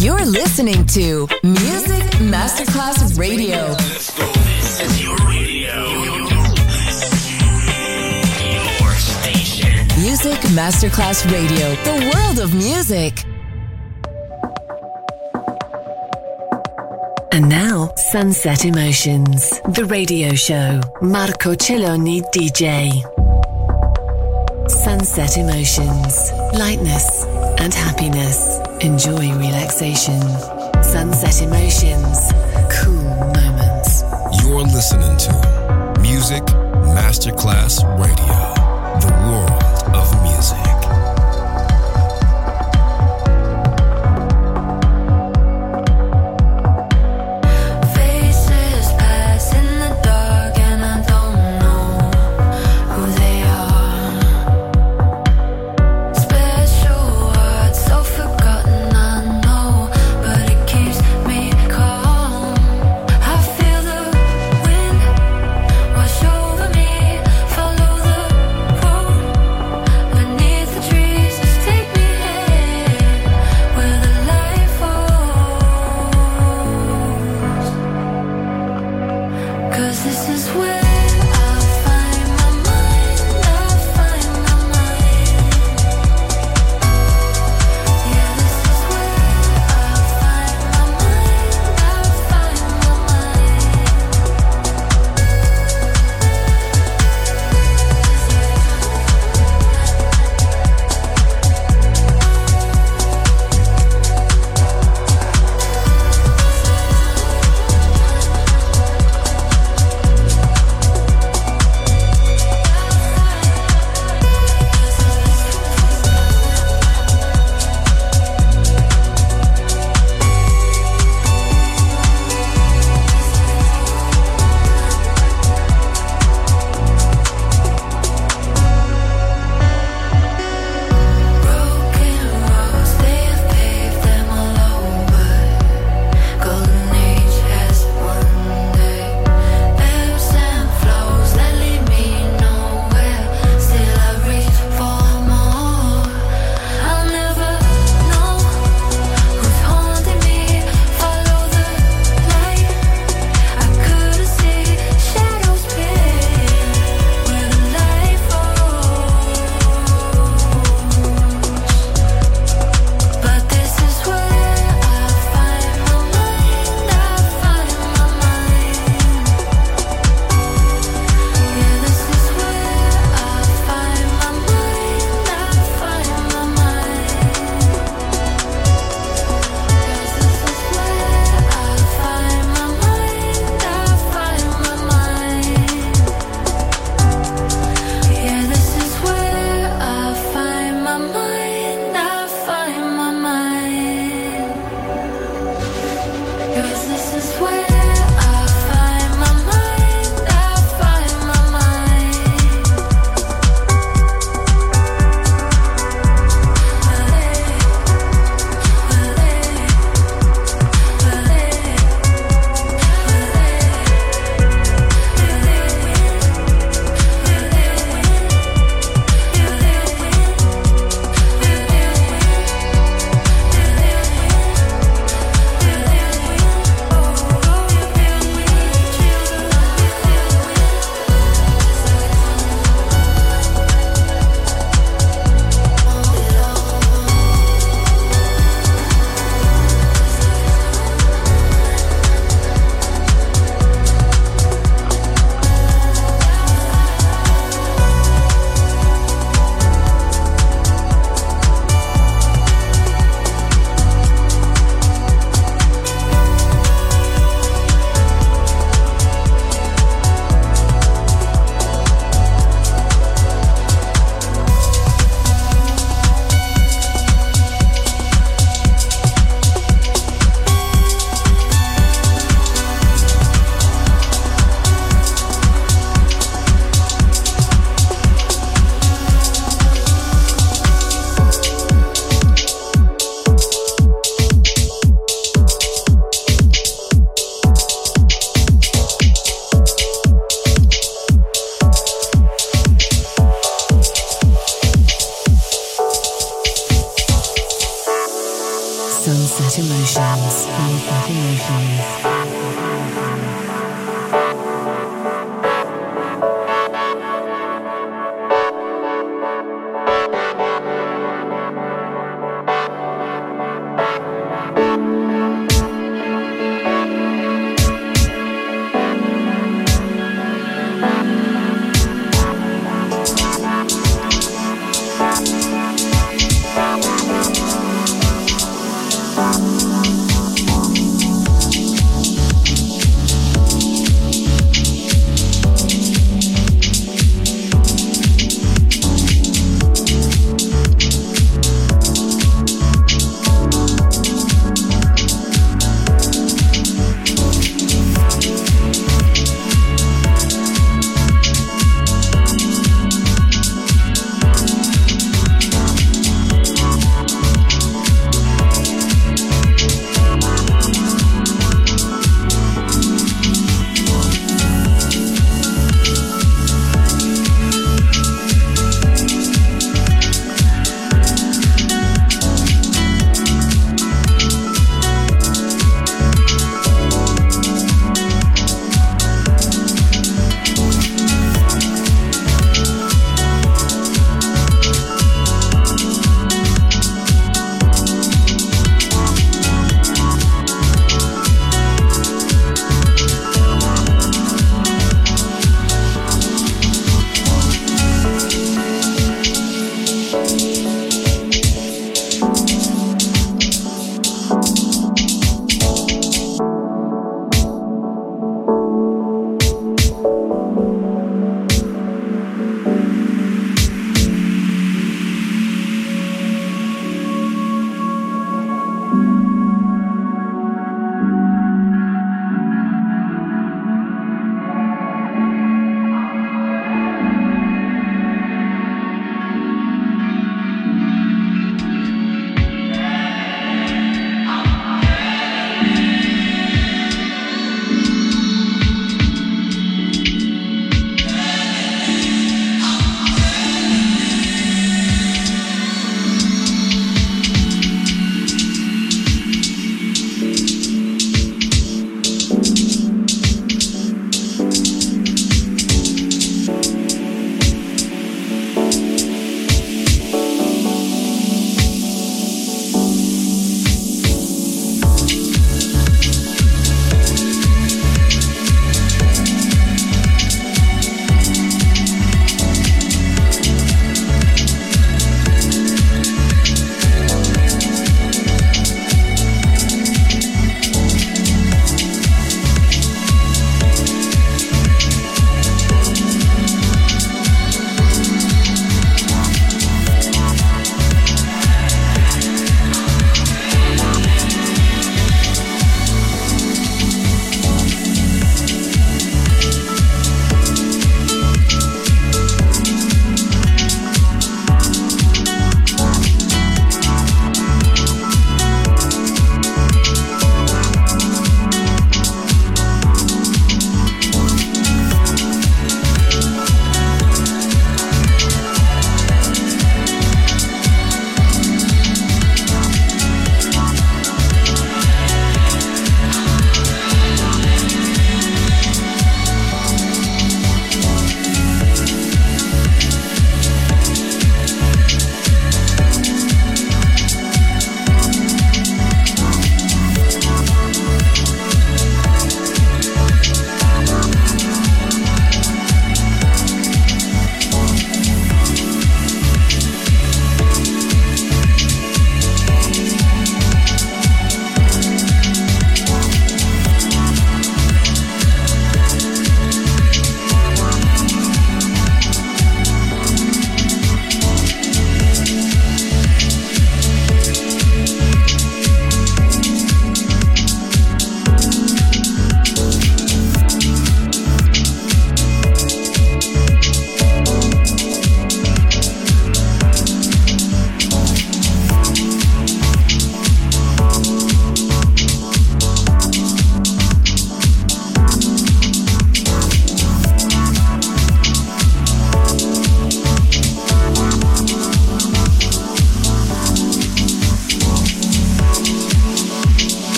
You're listening to Music Masterclass Radio. This is your radio. Your station. Music Masterclass Radio, the world of music. And now, Sunset Emotions, the radio show. Marco Celloni DJ. Sunset Emotions, lightness and happiness. Enjoy relaxation. Sunset Emotions, cool moments. You're listening to Music Masterclass Radio, the world of music.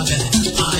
ஆக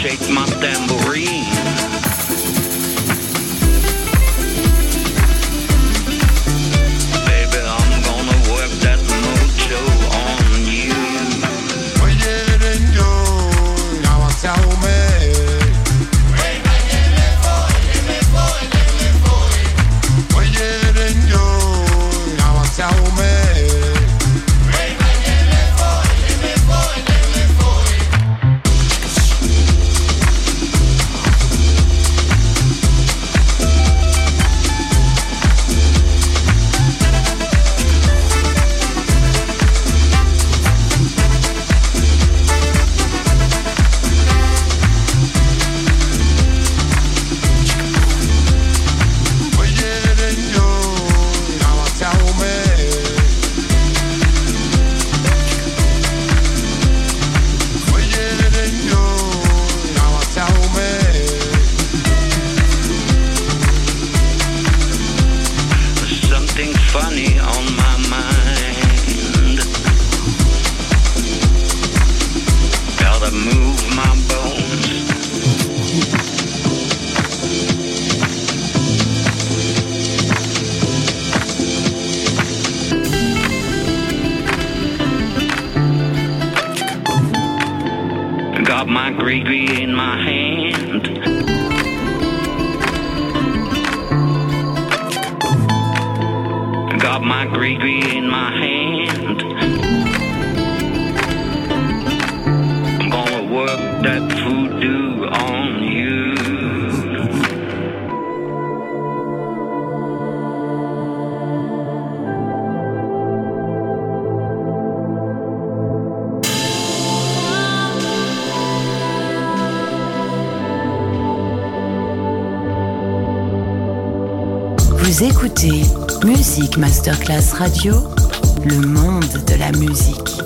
shake my step. Écoutez Musique Masterclass Radio, le monde de la musique.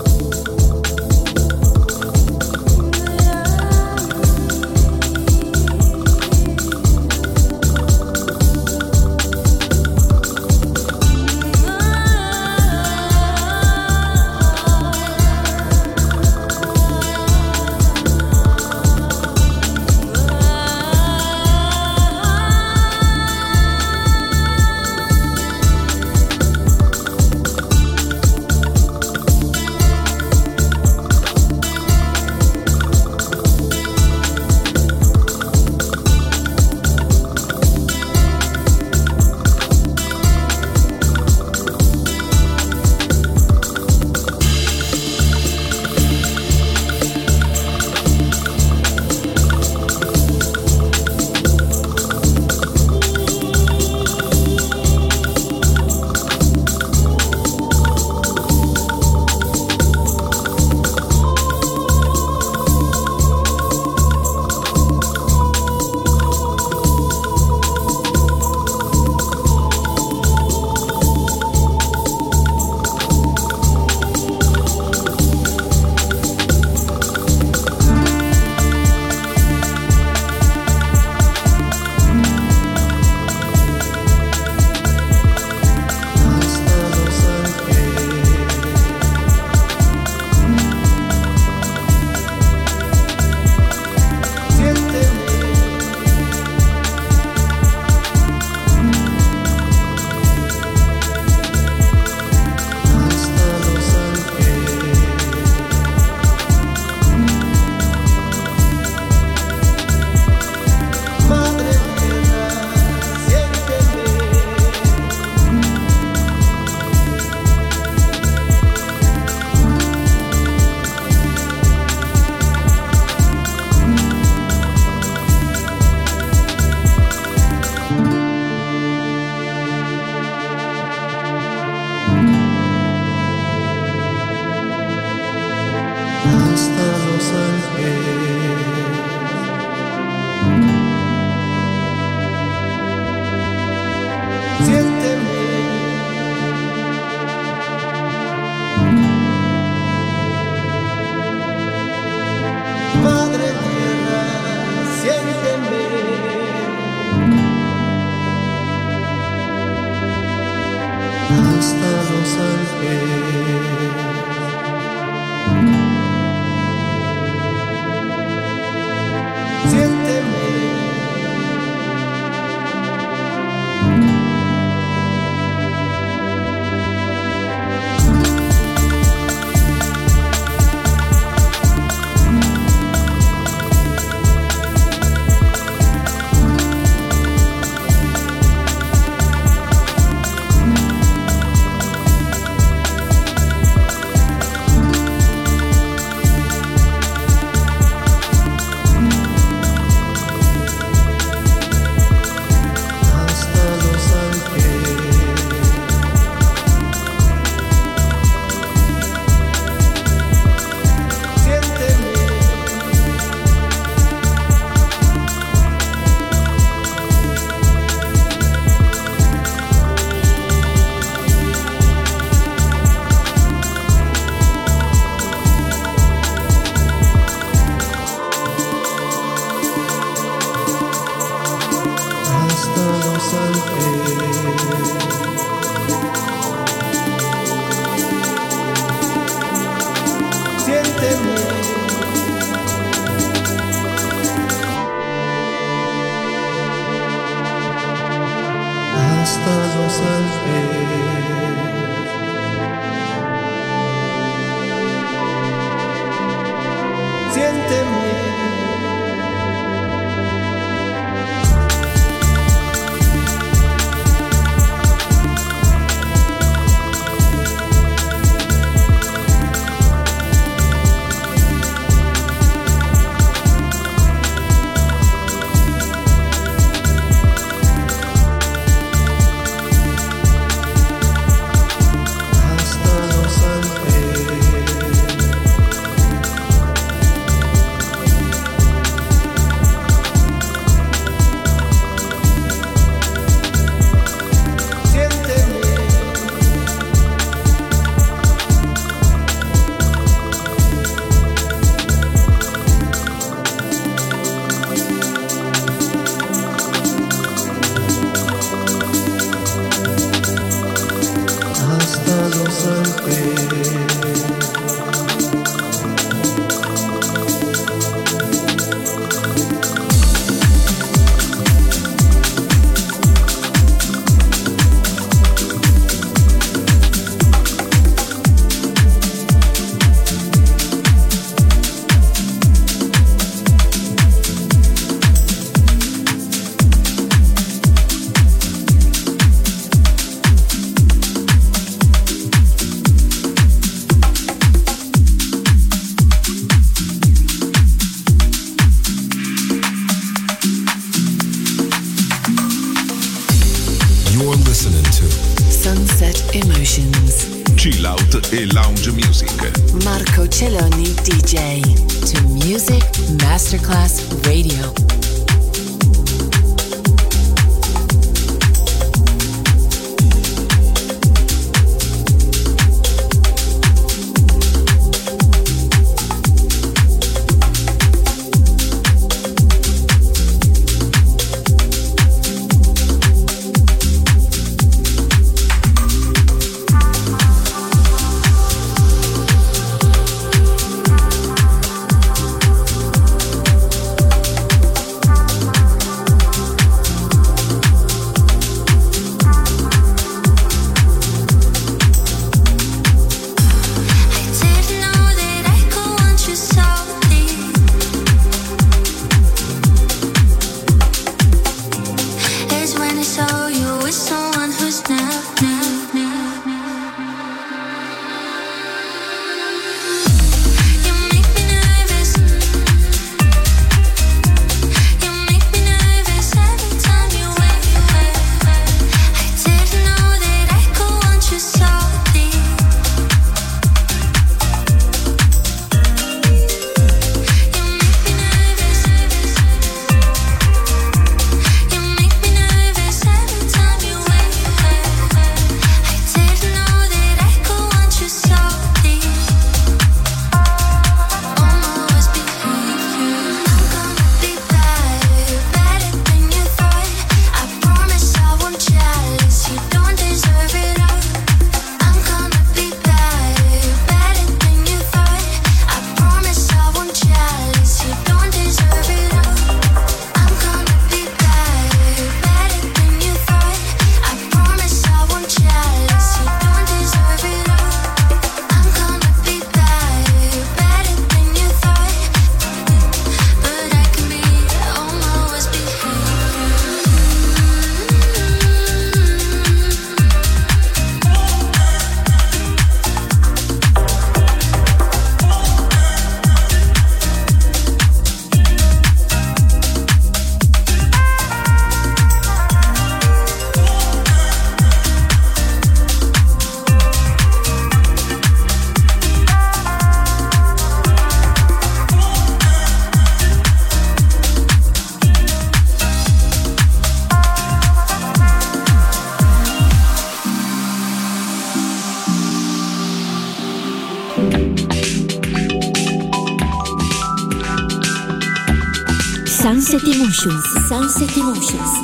Emotions. Sunset Emotions.